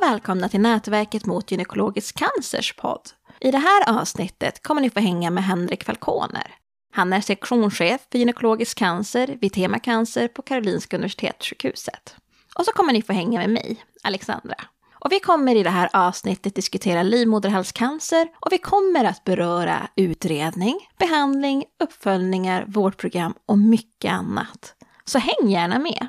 och välkomna till Nätverket mot gynekologisk cancers podd. I det här avsnittet kommer ni få hänga med Henrik Falconer. Han är sektionschef för gynekologisk cancer vid Tema Cancer på Karolinska Universitetssjukhuset. Och så kommer ni få hänga med mig, Alexandra. Och vi kommer i det här avsnittet diskutera livmoderhalscancer och vi kommer att beröra utredning, behandling, uppföljningar, vårdprogram och mycket annat. Så häng gärna med!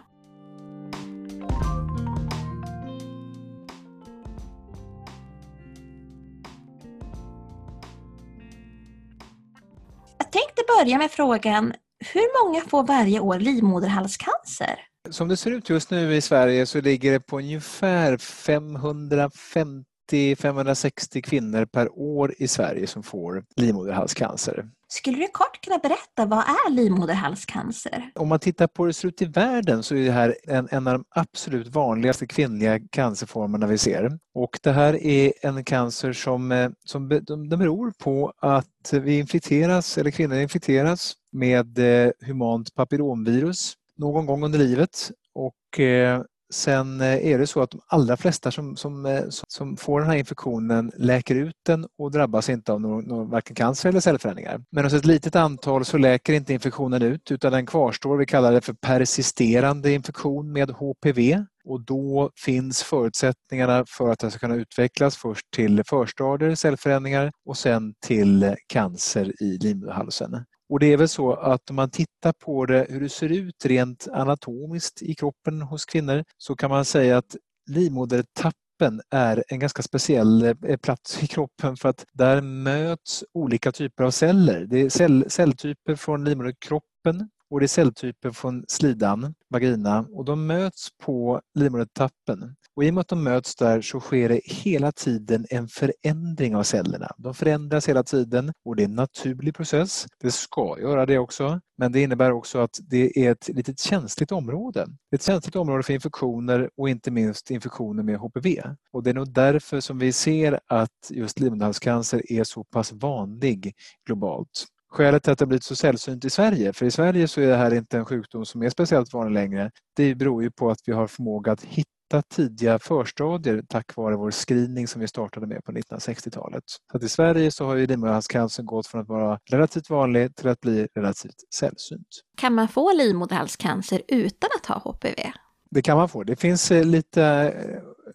Jag tänkte börja med frågan, hur många får varje år livmoderhalscancer? Som det ser ut just nu i Sverige så ligger det på ungefär 550-560 kvinnor per år i Sverige som får livmoderhalscancer. Skulle du kort kunna berätta vad är livmoderhalscancer? Om man tittar på hur det ser ut i världen så är det här en, en av de absolut vanligaste kvinnliga cancerformerna vi ser. Och det här är en cancer som, eh, som de beror på att vi infekteras, eller kvinnor infekteras med eh, humant papillomvirus någon gång under livet och eh, sen eh, är det så att de allra flesta som, eh, som, som får den här infektionen läker ut den och drabbas inte av någon, någon, varken cancer eller cellförändringar. Men hos ett litet antal så läker inte infektionen ut utan den kvarstår. Vi kallar det för persisterande infektion med HPV och då finns förutsättningarna för att det ska kunna utvecklas först till förstadier, cellförändringar och sen till cancer i livmoderhalsen. Och det är väl så att om man tittar på det, hur det ser ut rent anatomiskt i kroppen hos kvinnor så kan man säga att livmodertappen är en ganska speciell eh, plats i kroppen för att där möts olika typer av celler. Det är cell, celltyper från livmoderkroppen och det är celltyper från slidan, vagina och de möts på livmodertappen. Och I och med att de möts där så sker det hela tiden en förändring av cellerna. De förändras hela tiden och det är en naturlig process. Det ska göra det också. Men det innebär också att det är ett litet känsligt område. Ett känsligt område för infektioner och inte minst infektioner med HPV. Och det är nog därför som vi ser att just livmoderhalscancer är så pass vanlig globalt. Skälet till att det har blivit så sällsynt i Sverige, för i Sverige så är det här inte en sjukdom som är speciellt vanlig längre. Det beror ju på att vi har förmåga att hitta tidiga förstadier tack vare vår screening som vi startade med på 1960-talet. Så att I Sverige så har ju livmoderhalscancer gått från att vara relativt vanlig till att bli relativt sällsynt. Kan man få livmoderhalscancer utan att ha HPV? Det kan man få. Det finns eh, lite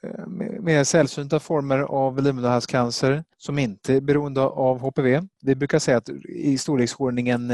eh, mer sällsynta former av livmoderhalscancer som inte är beroende av HPV. Vi brukar säga att i storleksordningen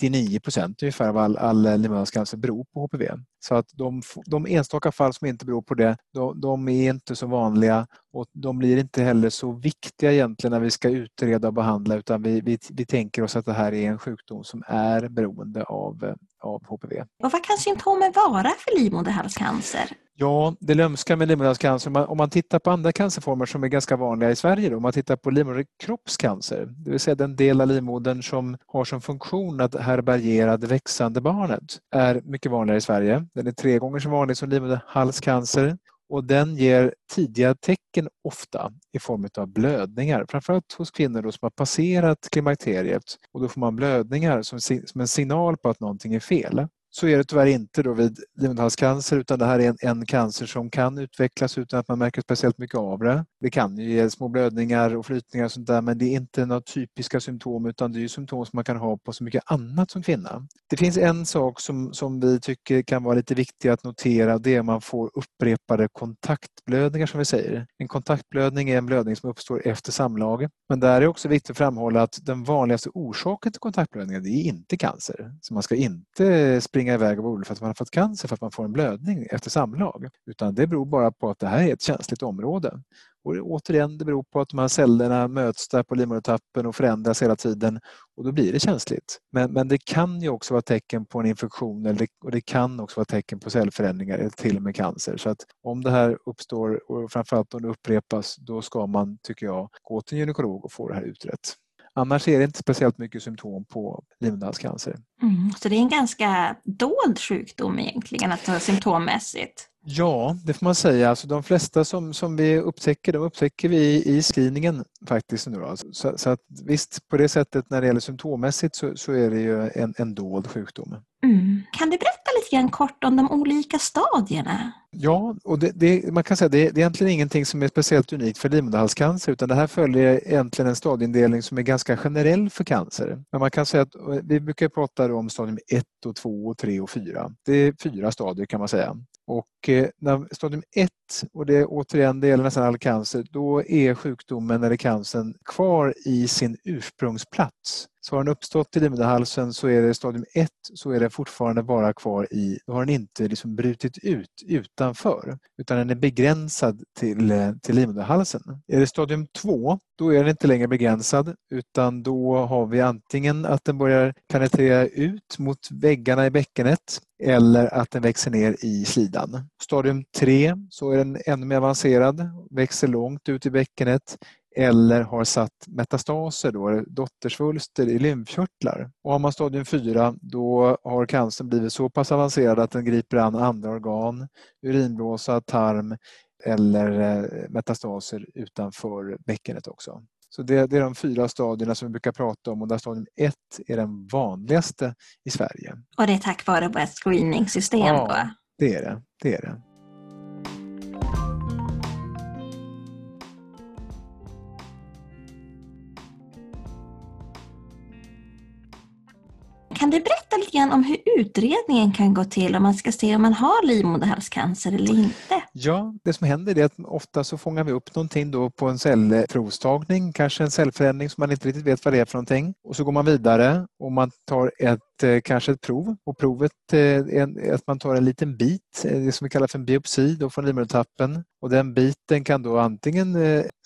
99 eh, procent ungefär av all, all livmoderhalscancer beror på HPV. Så att de, de enstaka fall som inte beror på det, de, de, är inte så vanliga och de blir inte heller så viktiga egentligen när vi ska utreda och behandla utan vi, vi, vi tänker oss att det här är en sjukdom som är beroende av, av HPV. Och vad kan symptomen vara för livmoderhalscancer? Ja, det lömska med livmoderhalscancer, om man tittar på andra cancerformer som är ganska vanliga i Sverige, då, om man tittar på livmoderkroppscancer, det vill säga den del av livmodern som har som funktion att härbärgera det växande barnet, är mycket vanligare i Sverige. Den är tre gånger så vanlig som livmoderhalscancer och den ger tidiga tecken ofta i form av blödningar, framförallt hos kvinnor som har passerat klimakteriet och då får man blödningar som, som en signal på att någonting är fel. Så är det tyvärr inte då vid livmoderhalscancer utan det här är en, en, cancer som kan utvecklas utan att man märker speciellt mycket av det. Det kan ju ge små blödningar och flytningar och sånt där men det är inte några typiska symptom utan det är symptom som man kan ha på så mycket annat som kvinna. Det finns en sak som, som vi tycker kan vara lite viktig att notera det är att man får upprepade kontaktblödningar som vi säger. En kontaktblödning är en blödning som uppstår efter samlag men där är också viktigt att framhålla att den vanligaste orsaken till kontaktblödningar det är inte cancer. Så man ska inte springa iväg och vara orolig för att man har fått cancer för att man får en blödning efter samlag. Utan det beror bara på att det här är ett känsligt område. Och återigen, det beror på att de här cellerna möts där på livmodertappen och förändras hela tiden och då blir det känsligt. Men, men det kan ju också vara tecken på en infektion eller, och det kan också vara tecken på cellförändringar eller till och med cancer. Så att om det här uppstår och framförallt om det upprepas då ska man, tycker jag, gå till en gynekolog och få det här utrett. Annars är det inte speciellt mycket symptom på livmoderhalscancer. Mm, så det är en ganska dold sjukdom egentligen, att symptommässigt? Ja, det får man säga. Alltså de flesta som, som vi upptäcker, de upptäcker vi i screeningen faktiskt. Nu så, så, att visst, på det sättet när det gäller symptommässigt så, så är det ju en, en dold sjukdom. Mm. Kan du berätta lite grann kort om de olika stadierna? Ja, och det, det, man kan säga att det, det är egentligen ingenting som är speciellt unikt för livmoderhalscancer utan det här följer egentligen en stadieindelning som är ganska generell för cancer. Men man kan säga att vi brukar prata om stadium 1 och 2 och 3 och 4. Det är fyra stadier kan man säga. Och och eh, när stadium 1, och det är återigen det gäller nästan all cancer, då är sjukdomen eller cancern kvar i sin ursprungsplats. Så har den uppstått i livmoderhalsen så är det stadium 1 så är den fortfarande bara kvar i, då har den inte liksom brutit ut utanför utan den är begränsad till, eh, till livmoderhalsen. Är det stadium 2 då är den inte längre begränsad utan då har vi antingen att den börjar penetrera ut mot väggarna i bäckenet eller att den växer ner i slidan. Stadium 3 så är den ännu mer avancerad, växer långt ut i bäckenet eller har satt metastaser, då, dottersvulster i lymfkörtlar. Och har man stadium 4 då har cancern blivit så pass avancerad att den griper an andra organ, urinblåsa, tarm eller eh, metastaser utanför bäckenet också. Så det, det, är de fyra stadierna som vi brukar prata om och där stadium 1 är den vanligaste i Sverige. Och det är tack vare vårt screeningssystem? Ja, då? Det är det. det, är det. Kan du berätta lite grann om hur utredningen kan gå till om man ska se om man har livmoderhalscancer eller inte? Ja, det som händer är att ofta så fångar vi upp någonting då på en cellprovstagning, kanske en cellförändring som man inte riktigt vet vad det är för någonting. Och så går man vidare och man tar ett eh, kanske ett prov och provet eh, är att man tar en liten bit, eh, det som vi kallar för en biopsi då från livmodertappen och den biten kan då antingen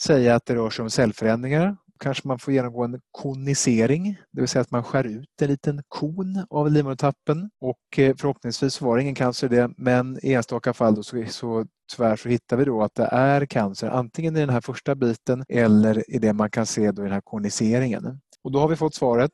säga att det rör sig om cellförändringar kanske man får genomgå en konisering, det vill säga att man skär ut en liten kon av livmodertappen och eh, förhoppningsvis var det ingen cancer i det, men i enstaka fall då så, så tyvärr så hittar vi då att det är cancer antingen i den här första biten eller i det man kan se då i den här koniseringen. Och då har vi fått svaret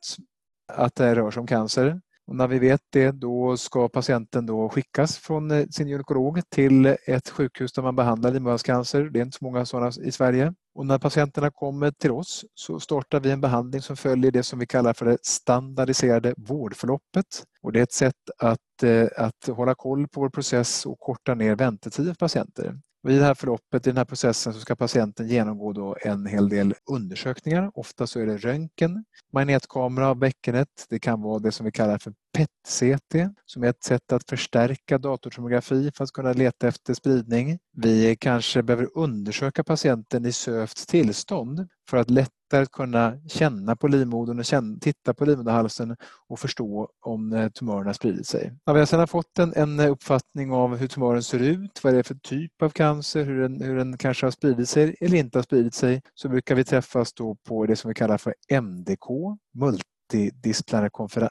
att det rör sig om cancer. Och när vi vet det då ska patienten då skickas från eh, sin gynekolog till ett sjukhus där man behandlar livmoderhalscancer. Det är inte så många sådana i Sverige. Och när patienterna kommer till oss så startar vi en behandling som följer det som vi kallar för det standardiserade vårdförloppet. Och det är ett sätt att, eh, att hålla koll på vår process och korta ner väntetiden för patienter. Vid I det här förloppet, i den här processen, så ska patienten genomgå då en hel del undersökningar. Ofta så är det röntgen, magnetkamera av bäckenet. Det kan vara det som vi kallar för PET-CT som är ett sätt att förstärka datortomografi för att kunna leta efter spridning. Vi kanske behöver undersöka patienten i sövt tillstånd för att lättare kunna känna på livmodern och känna, titta på livmoderhalsen och förstå om eh, tumören har spridit sig. När vi sedan har fått en, en, uppfattning av hur tumören ser ut, vad det är för typ av cancer, hur den, hur den kanske har spridit sig eller inte har spridit sig, så brukar vi träffas då på det som vi kallar för MDK, multidisciplinär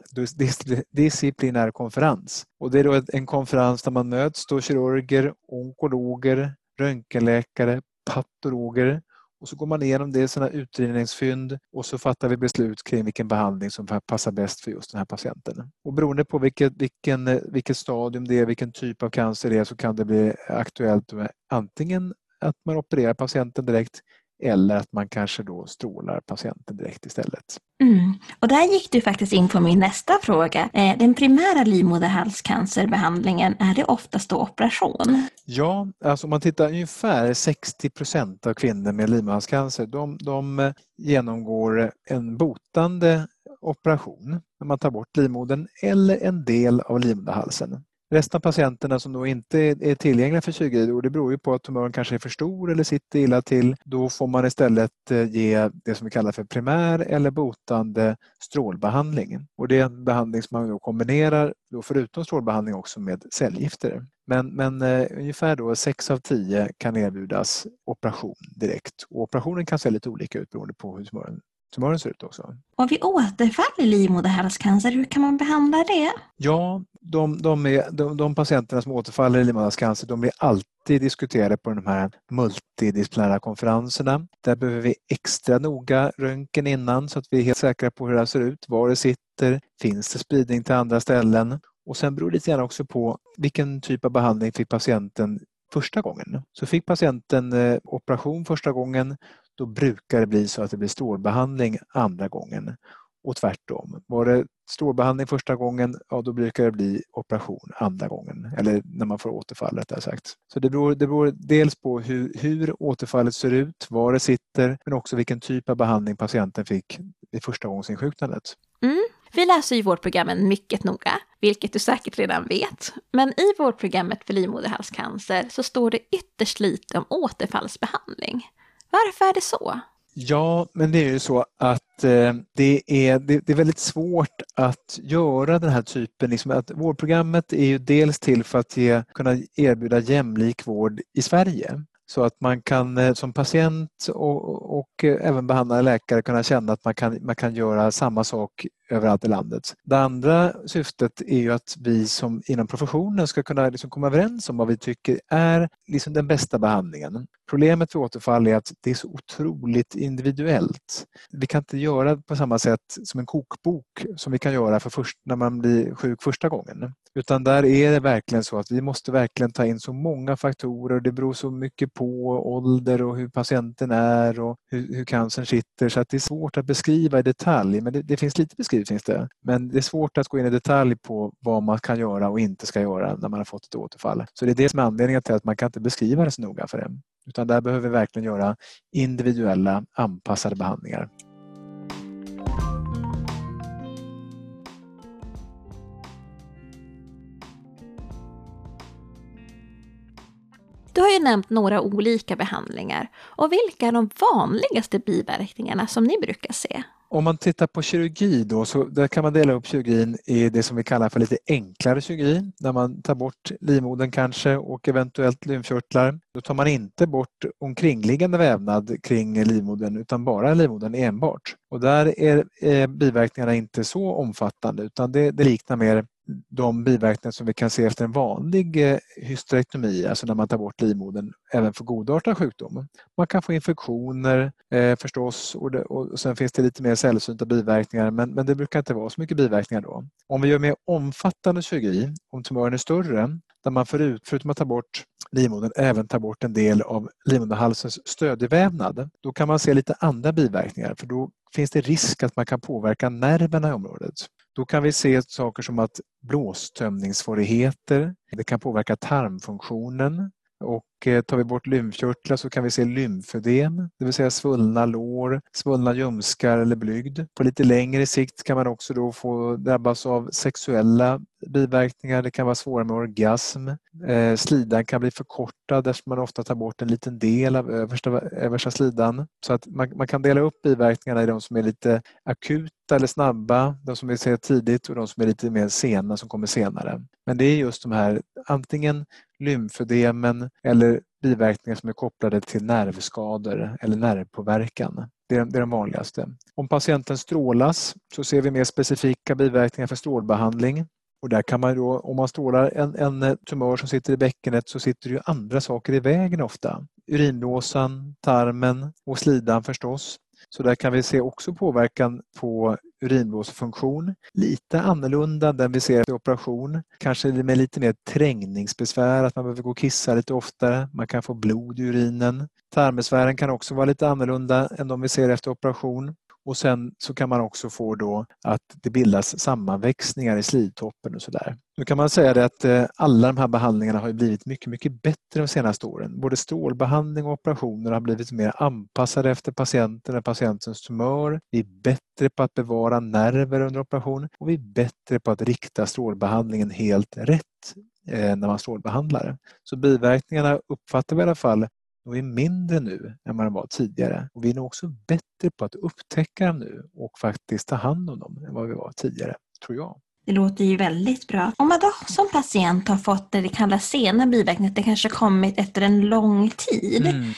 disciplinär konferens. Och det är då en konferens där man möts då kirurger, onkologer, röntgenläkare, patologer och så går man igenom det, sina utredningsfynd och så fattar vi beslut kring vilken behandling som passar bäst för just den här patienten. Och beroende på vilket, vilken, eh, vilket stadium det är, vilken typ av cancer det är så kan det bli aktuellt med antingen att man opererar patienten direkt eller att man kanske då strålar patienten direkt istället. Mm. Och där gick du faktiskt in på min nästa fråga. Eh, den primära livmoderhalscancerbehandlingen, är det oftast då operation? Ja, alltså om man tittar ungefär 60 procent av kvinnor med livmoderhalscancer de, de eh, genomgår en botande operation när man tar bort livmodern eller en del av livmoderhalsen. Resten av patienterna som då inte är tillgängliga för kirurgi, och det beror ju på att tumören kanske är för stor eller sitter illa till, då får man istället eh, ge det som vi kallar för primär eller botande strålbehandling. Och det är en behandling som man då kombinerar, då förutom strålbehandling, också med cellgifter. Men, men eh, ungefär då 6 av 10 kan erbjudas operation direkt. Och operationen kan se lite olika ut beroende på hur tumören tumören ser ut också. Och vid återfall i livmoderhalscancer, hur kan man behandla det? Ja, de, de, är, de, de patienterna som återfaller i livmoderhalscancer de blir alltid diskuterade på de här multidisciplinära konferenserna. Där behöver vi extra noga röntgen innan så att vi är helt säkra på hur det ser ut, var det sitter, finns det spridning till andra ställen Och sen beror det lite grann också på vilken typ av behandling fick patienten första gången. Så fick patienten eh, operation första gången, då brukar det bli så att det blir strålbehandling andra gången och tvärtom. Var det strålbehandling första gången, ja då brukar det bli operation andra gången, eller när man får återfall rättare sagt. Så det beror, det beror dels på hur, hur återfallet ser ut, var det sitter, men också vilken typ av behandling patienten fick vid första gångs insjuknandet. Mm. Vi läser ju vårdprogrammen mycket noga, vilket du säkert redan vet. Men i vårdprogrammet för livmoderhalscancer så står det ytterst lite om återfallsbehandling. Varför är det så? Ja, men det är ju så att eh, det, är, det, det, är väldigt svårt att göra den här typen, liksom att vårdprogrammet är ju dels till för att ge, kunna erbjuda jämlik vård i Sverige. Så att man kan eh, som patient och, och eh, även behandlande läkare kunna känna att man kan, man kan göra samma sak överallt i landet. Det andra syftet är ju att vi som inom professionen ska kunna liksom komma överens om vad vi tycker är liksom den bästa behandlingen. Problemet för återfall är att det är så otroligt individuellt. Vi kan inte göra på samma sätt som en kokbok som vi kan göra för först, när man blir sjuk första gången. Utan där är det verkligen så att vi måste verkligen ta in så många faktorer. Det beror så mycket på ålder och hur patienten är och hur, hur cancern sitter så att det är svårt att beskriva i detalj. Men det, det finns lite beskrivning finns det. Men det är svårt att gå in i detalj på vad man kan göra och inte ska göra när man har fått ett återfall. Så det är det som är anledningen till att man kan inte beskriva det så noga för det. Utan där behöver vi verkligen göra individuella anpassade behandlingar. Du har ju nämnt några olika behandlingar. Och vilka är de vanligaste biverkningarna som ni brukar se? Om man tittar på kirurgi då, så där kan man dela upp kirurgin i det som vi kallar för lite enklare kirurgi, där man tar bort livmodern kanske och eventuellt lymfkörtlar. Då tar man inte bort omkringliggande vävnad kring livmodern utan bara livmodern enbart. Och där är eh, biverkningarna inte så omfattande utan det, det liknar mer de biverkningar som vi kan se efter en vanlig eh, hysterektomi, alltså när man tar bort livmodern, även för godartad sjukdom. Man kan få infektioner eh, förstås och, det, och sen finns det lite mer sällsynta biverkningar men, men det brukar inte vara så mycket biverkningar då. Om vi gör mer omfattande kirurgi, om tumören är större, där man förut, förutom att ta bort livmodern även tar bort en del av livmoderhalsens stödjevävnad, då kan man se lite andra biverkningar för då finns det risk att man kan påverka nerverna i området. Då kan vi se saker som att blåstömningssvårigheter, det kan påverka tarmfunktionen och eh, tar vi bort lymfkörtlar så kan vi se lymfödem, det vill säga svullna lår, svullna ljumskar eller blygd. På lite längre sikt kan man också då få drabbas av sexuella biverkningar. Det kan vara svårare med orgasm. Eh, slidan kan bli förkortad eftersom man ofta tar bort en liten del av översta, översta slidan. Så att man, man kan dela upp biverkningarna i de som är lite akuta eller snabba, de som vi ser tidigt och de som är lite mer sena som kommer senare. Men det är just de här antingen lymfödemen eller biverkningar som är kopplade till nervskador eller nervpåverkan. Det är, det är de vanligaste. Om patienten strålas så ser vi mer specifika biverkningar för strålbehandling. Och där kan man då, om man strålar en, en tumör som sitter i bäckenet så sitter det ju andra saker i vägen ofta. Urinblåsan, tarmen och slidan förstås. Så där kan vi se också påverkan på urinblåsfunktion. Lite annorlunda den vi ser i operation. Kanske med lite mer trängningsbesvär, att man behöver gå och kissa lite oftare. Man kan få blod i urinen. Tarmbesvären kan också vara lite annorlunda än de vi ser efter operation. Och sen så kan man också få då att det bildas sammanväxningar i slidtoppen och sådär. Nu kan man säga det att eh, alla de här behandlingarna har blivit mycket, mycket bättre de senaste åren. Både strålbehandling och operationer har blivit mer anpassade efter patienten och patientens tumör. Vi är bättre på att bevara nerver under operation och vi är bättre på att rikta strålbehandlingen helt rätt eh, när man strålbehandlar. Så biverkningarna uppfattar vi i alla fall de är mindre nu än vad de var tidigare. Och vi är nog också bättre på att upptäcka dem nu och faktiskt ta hand om dem än vad vi var tidigare, tror jag. Det låter ju väldigt bra. Om man då som patient har fått det vi kallar sena biverkningar, det kanske kommit efter en lång tid. Mm.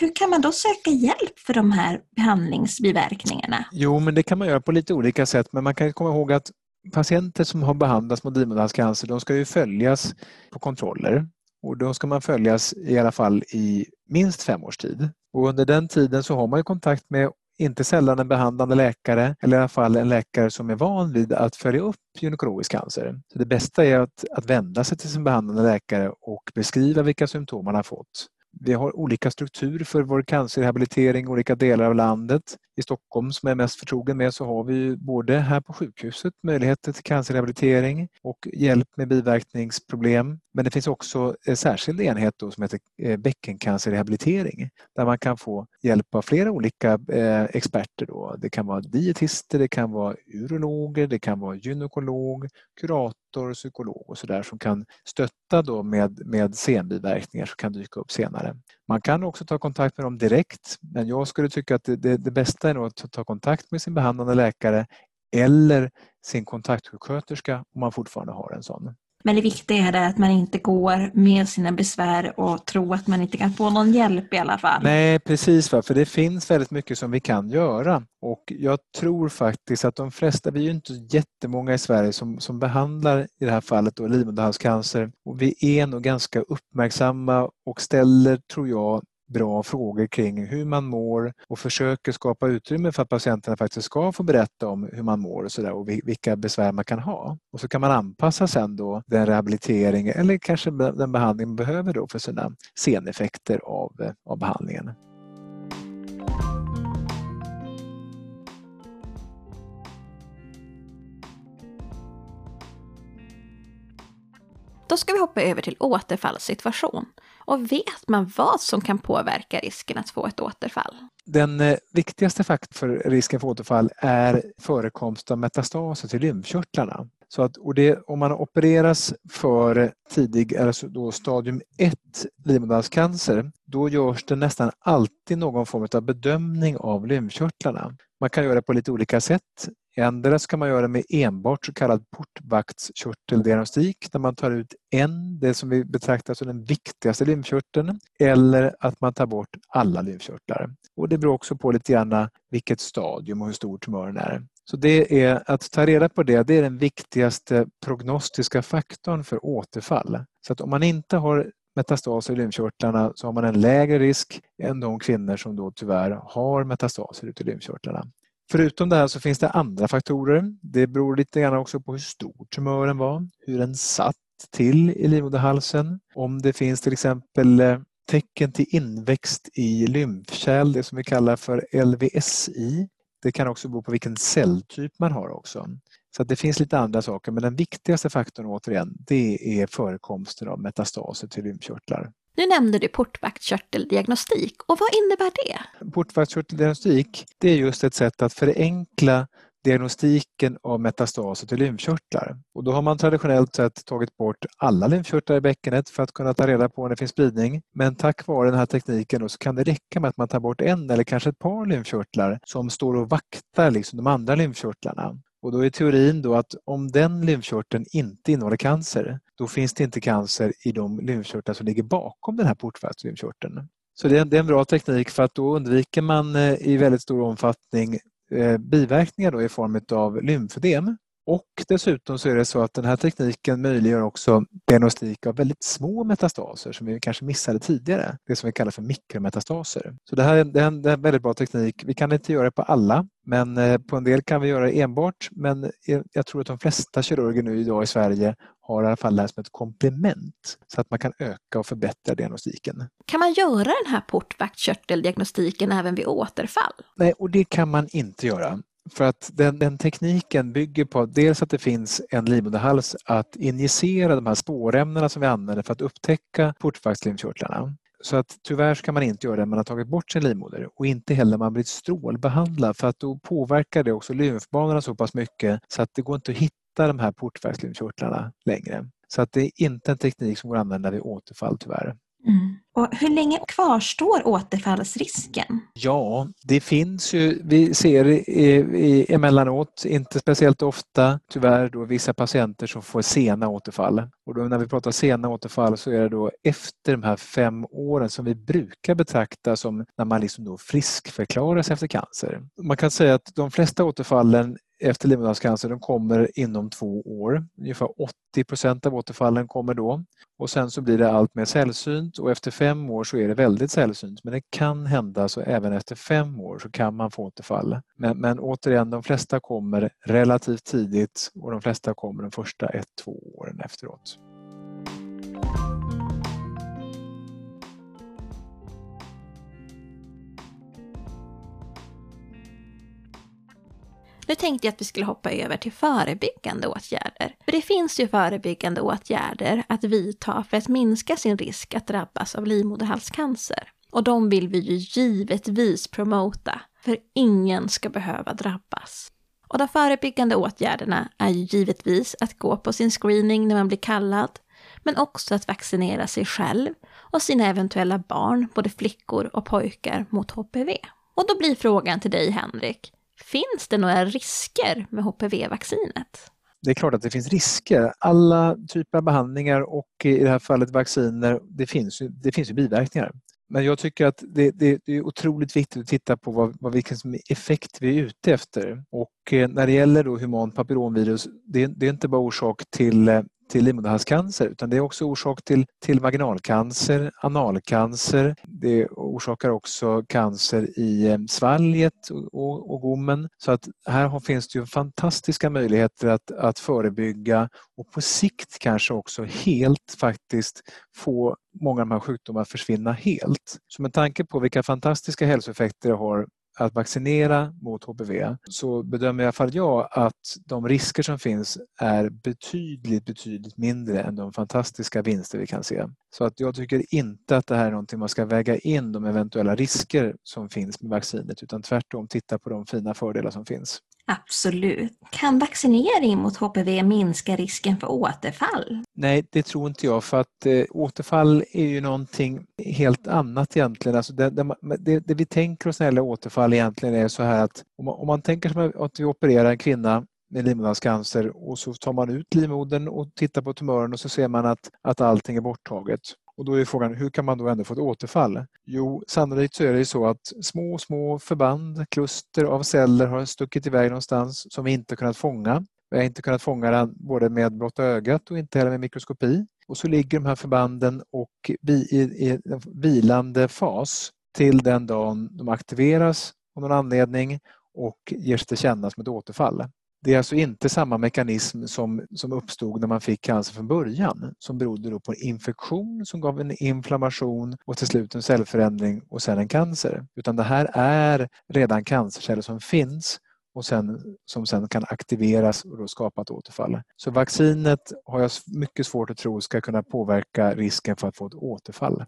Hur kan man då söka hjälp för de här behandlingsbiverkningarna? Jo, men det kan man göra på lite olika sätt. Men man kan komma ihåg att patienter som har behandlats mot livmoderhalscancer, de ska ju följas på kontroller. Och då ska man följas i alla fall i minst fem års tid. Och under den tiden så har man ju kontakt med inte sällan en behandlande läkare eller i alla fall en läkare som är van vid att följa upp gynekologisk cancer. Så det bästa är att, att vända sig till sin behandlande läkare och beskriva vilka symptom man har fått. Vi har olika struktur för vår cancerrehabilitering i olika delar av landet. I Stockholm som jag är mest förtrogen med så har vi både här på sjukhuset möjligheter till cancerrehabilitering och hjälp med biverkningsproblem. Men det finns också en särskild enhet då som heter eh, bäckencancerrehabilitering där man kan få hjälp av flera olika eh, experter. Då. Det kan vara dietister, det kan vara urologer, det kan vara gynekolog, kurator, psykolog och sådär som kan stötta då med, med senbiverkningar som kan dyka upp senare. Man kan också ta kontakt med dem direkt men jag skulle tycka att det, det, det bästa är nog att ta kontakt med sin behandlande läkare eller sin kontaktsjuksköterska om man fortfarande har en sån. Men det viktiga är att man inte går med sina besvär och tror att man inte kan få någon hjälp i alla fall. Nej, precis. Va? För det finns väldigt mycket som vi kan göra. Och jag tror faktiskt att de flesta, vi är ju inte jättemånga i Sverige som, som behandlar i det här fallet livmoderhalscancer. Och vi är nog ganska uppmärksamma och ställer, tror jag, bra frågor kring hur man mår och försöker skapa utrymme för att patienterna faktiskt ska få berätta om hur man mår och, så där, och vilka besvär man kan ha. Och så kan man anpassa sen då den rehabilitering eller kanske den behandling man behöver då för sina seneffekter av, av behandlingen. Då ska vi hoppa över till återfallssituation. Och vet man vad som kan påverka risken att få ett återfall? Den eh, viktigaste faktorn för risken för återfall är förekomst av metastaser till lymfkörtlarna. Så att, och det, om man opereras för tidig, alltså då stadium 1 livmoderhalscancer, då görs det nästan alltid någon form av bedömning av lymfkörtlarna. Man kan göra det på lite olika sätt. Endera ska man göra med enbart så kallad portvaktskörteldiagnostik där man tar ut en, det som vi betraktar som den viktigaste lymfkörteln, eller att man tar bort alla lymfkörtlar. Och det beror också på lite grann vilket stadium och hur stor tumören är. Så det är att ta reda på det, det är den viktigaste prognostiska faktorn för återfall. Så att om man inte har metastaser i lymfkörtlarna så har man en lägre risk än de kvinnor som då tyvärr har metastaser ute i lymfkörtlarna. Förutom det här så finns det andra faktorer. Det beror lite grann också på hur stor tumören var, hur den satt till i livmoderhalsen, om det finns till exempel eh, tecken till inväxt i lymfkärl, det som vi kallar för LVSI. Det kan också bero på vilken celltyp man har också. Så det finns lite andra saker men den viktigaste faktorn återigen det är förekomsten av metastaser till lymfkörtlar. Nu nämnde du portvaktskörteldiagnostik och vad innebär det? Portvaktskörteldiagnostik det är just ett sätt att förenkla diagnostiken av metastaser till lymfkörtlar. Och då har man traditionellt sett tagit bort alla lymfkörtlar i bäckenet för att kunna ta reda på om det finns spridning. Men tack vare den här tekniken så kan det räcka med att man tar bort en eller kanske ett par lymfkörtlar som står och vaktar liksom de andra lymfkörtlarna. Och då är teorin då att om den lymfkörteln inte innehåller cancer, då finns det inte cancer i de lymfkörtlar som ligger bakom den här portvaktslymfkörteln. Så det är en bra teknik för att då undviker man eh, i väldigt stor omfattning eh, biverkningar då i form av lymfödem. Och dessutom så är det så att den här tekniken möjliggör också diagnostik av väldigt små metastaser som vi kanske missade tidigare. Det som vi kallar för mikrometastaser. Så det här är en, det är en väldigt bra teknik. Vi kan inte göra det på alla men eh, på en del kan vi göra det enbart. Men jag tror att de flesta kirurger nu idag i Sverige har i alla fall det här som ett komplement så att man kan öka och förbättra diagnostiken. Kan man göra den här portvaktskörteldiagnostiken även vid återfall? Nej, och det kan man inte göra. För att den, den, tekniken bygger på dels att det finns en livmoderhals att injicera de här spårämnena som vi använder för att upptäcka portvaktslymfkörtlarna. Så att tyvärr ska man inte göra det när man har tagit bort sin livmoder och inte heller när man blivit strålbehandlad för att då påverkar det också lymfbanorna så pass mycket så att det går inte att hitta de här portvaktslymfkörtlarna längre. Så att det är inte en teknik som går att använda vid återfall tyvärr. Mm. Och hur länge kvarstår återfallsrisken? Ja, det finns ju, vi ser i, i, emellanåt, inte speciellt ofta, tyvärr då vissa patienter som får sena återfall. Och då när vi pratar sena återfall så är det då efter de här fem åren som vi brukar betrakta som när man liksom då friskförklaras efter cancer. Man kan säga att de flesta återfallen efter livmoderhalscancer de kommer inom två år. Ungefär 80 procent av återfallen kommer då. Och sen så blir det allt mer sällsynt och efter fem år så är det väldigt sällsynt. Men det kan hända så även efter fem år så kan man få återfall. Men, men återigen, de flesta kommer relativt tidigt och de flesta kommer de första ett, två åren efteråt. Nu tänkte jag att vi skulle hoppa över till förebyggande åtgärder. För det finns ju förebyggande åtgärder att vidta för att minska sin risk att drabbas av livmoderhalscancer. Och de vill vi ju givetvis promota, för ingen ska behöva drabbas. Och de förebyggande åtgärderna är ju givetvis att gå på sin screening när man blir kallad, men också att vaccinera sig själv och sina eventuella barn, både flickor och pojkar, mot HPV. Och då blir frågan till dig, Henrik, Finns det några risker med HPV-vaccinet? Det är klart att det finns risker. Alla typer av behandlingar och i det här fallet vacciner, det finns ju, det finns ju biverkningar. Men jag tycker att det, det, det, är otroligt viktigt att titta på vad, vad vilken effekt vi är ute efter. Och eh, när det gäller då humant papillomvirus, det, det är inte bara orsak till eh, till livmoderhalscancer utan det är också orsak till, till vaginalcancer, analcancer. Det orsakar också cancer i eh, svalget och, och, och gommen. Så att här finns det ju fantastiska möjligheter att, att förebygga och på sikt kanske också helt faktiskt få många av de här sjukdomarna att försvinna helt. Så med tanke på vilka fantastiska hälsoeffekter det har att vaccinera mot HPV så bedömer i alla fall jag att de risker som finns är betydligt, betydligt mindre än de fantastiska vinster vi kan se. Så att jag tycker inte att det här är någonting man ska väga in de eventuella risker som finns med vaccinet utan tvärtom titta på de fina fördelar som finns. Absolut. Kan vaccinering mot HPV minska risken för återfall? Nej, det tror inte jag för att eh, återfall är ju någonting helt annat egentligen. Alltså det, det, det, det vi tänker oss när det gäller återfall egentligen är så här att om man, om man tänker sig att vi opererar en kvinna med livmoderhalscancer och så tar man ut livmodern och tittar på tumören och så ser man att, att allting är borttaget. Och då är frågan, hur kan man då ändå få ett återfall? Jo, sannolikt så är det så att små, små förband, kluster av celler har stuckit iväg någonstans som vi inte kunnat fånga. Vi har inte kunnat fånga den både med blotta ögat och inte heller med mikroskopi. Och så ligger de här förbanden och i en vilande fas till den dagen de aktiveras av någon anledning och ger sig till känna som ett återfall. Det är alltså inte samma mekanism som, som uppstod när man fick cancer från början som berodde då på en infektion som gav en inflammation och till slut en cellförändring och sen en cancer. Utan det här är redan cancerceller som finns och sen, som sen kan aktiveras och då skapa ett återfall. Så vaccinet har jag mycket svårt att tro ska kunna påverka risken för att få ett återfall.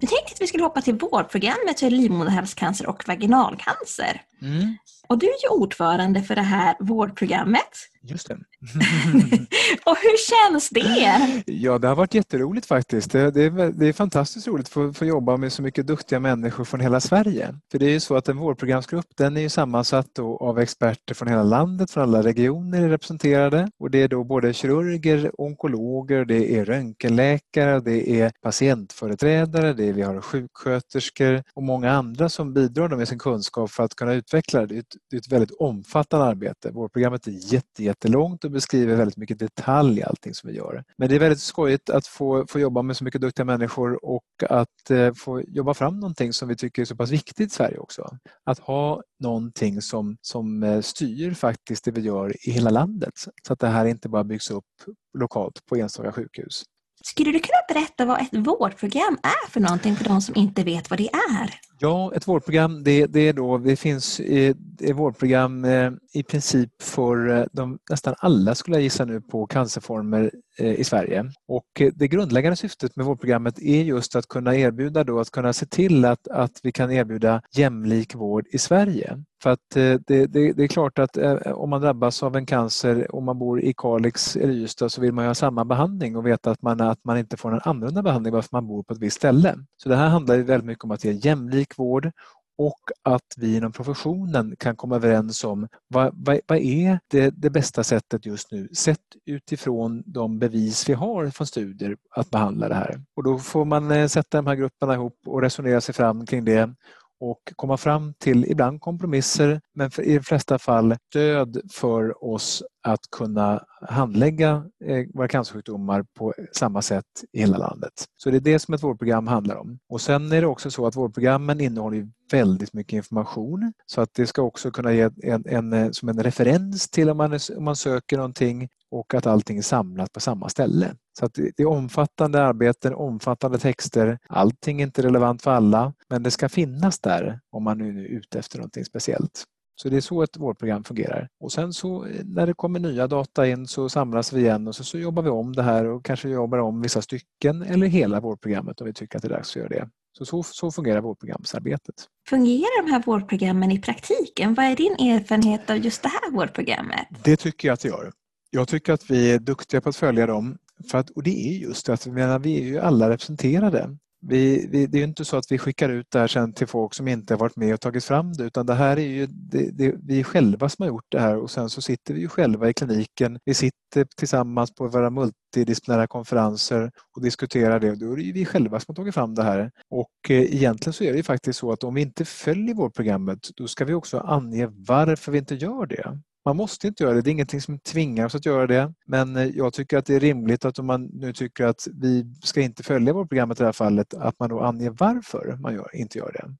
Vi tänkte att vi skulle hoppa till vårdprogrammet för livmoderhalscancer och vaginalcancer. Mm. Och du är ju ordförande för det här vårdprogrammet. Just det. och hur känns det? Ja, det har varit jätteroligt faktiskt. Det, det, är, det är fantastiskt roligt att få, få, jobba med så mycket duktiga människor från hela Sverige. För det är ju så att en vårdprogramsgrupp den är ju sammansatt av experter från hela landet, från alla regioner är representerade. Och det är då både kirurger, onkologer, det är röntgenläkare, det är patientföreträdare, det är, vi har sjuksköterskor och många andra som bidrar med sin kunskap för att kunna utveckla det. Det är ett, väldigt omfattande arbete. Vårdprogrammet är jätte, jättelångt och beskriver väldigt mycket detalj i allting som vi gör. Men det är väldigt skojigt att få, få jobba med så mycket duktiga människor och att eh, få jobba fram någonting som vi tycker är så pass viktigt i Sverige också. Att ha någonting som, som eh, styr faktiskt det vi gör i hela landet så att det här inte bara byggs upp lokalt på enstaka sjukhus. Skulle du kunna berätta vad ett vårdprogram är för någonting för de som inte vet vad det är? Ja, ett vårdprogram det, det är då, det finns ett vårdprogram eh, i princip för eh, de, nästan alla skulle jag gissa nu på cancerformer eh, i Sverige. Och eh, det grundläggande syftet med vårdprogrammet är just att kunna erbjuda då, att kunna se till att, att vi kan erbjuda jämlik vård i Sverige. För att eh, det, det, det är klart att om man drabbas av en cancer och man bor i Kalix eller Ystad så vill man ha samma behandling och veta att man, att man inte får en annorlunda behandling bara för att man bor på ett visst ställe. Så det här handlar väldigt mycket om att ge jämlik sjukvård och att vi inom professionen kan komma överens om vad, vad, vad är det, det, bästa sättet just nu sett utifrån de bevis vi har från studier att behandla det här. Och då får man eh, sätta de här grupperna ihop och resonera sig fram kring det och komma fram till ibland kompromisser men i de flesta fall stöd för oss att kunna handlägga eh, våra cancersjukdomar på samma sätt i hela landet. Så det är det som ett vårdprogram handlar om. Och sen är det också så att vårdprogrammen innehåller väldigt mycket information så att det ska också kunna ge en, en, eh, som en referens till om man, om man söker någonting och att allting är samlat på samma ställe. Så att det är omfattande arbeten, omfattande texter. Allting är inte relevant för alla men det ska finnas där om man nu är ute efter någonting speciellt. Så det är så ett vårdprogram fungerar. Och sen så när det kommer nya data in så samlas vi igen och så, så jobbar vi om det här och kanske jobbar om vissa stycken eller hela vårdprogrammet om vi tycker att det är dags att göra det. Så, så, så fungerar vårdprogramsarbetet. Fungerar de här vårdprogrammen i praktiken? Vad är din erfarenhet av just det här vårdprogrammet? Det tycker jag att det gör. Jag tycker att vi är duktiga på att följa dem. För att, och det är just att vi, menar, vi är ju alla representerade. Vi, vi, det är inte så att vi skickar ut det här sen till folk som inte har varit med och tagit fram det utan det här är ju det, det, vi själva som har gjort det här och sen så sitter vi ju själva i kliniken. Vi sitter tillsammans på våra multidisciplinära konferenser och diskuterar det. och Då är det ju vi själva som har tagit fram det här. Och eh, egentligen så är det ju faktiskt så att om vi inte följer vårdprogrammet då ska vi också ange varför vi inte gör det. Man måste inte göra det, det är ingenting som tvingar oss att göra det. Men eh, jag tycker att det är rimligt att om man nu tycker att vi ska inte följa vårt program i det här fallet, att man då anger varför man gör, inte gör det.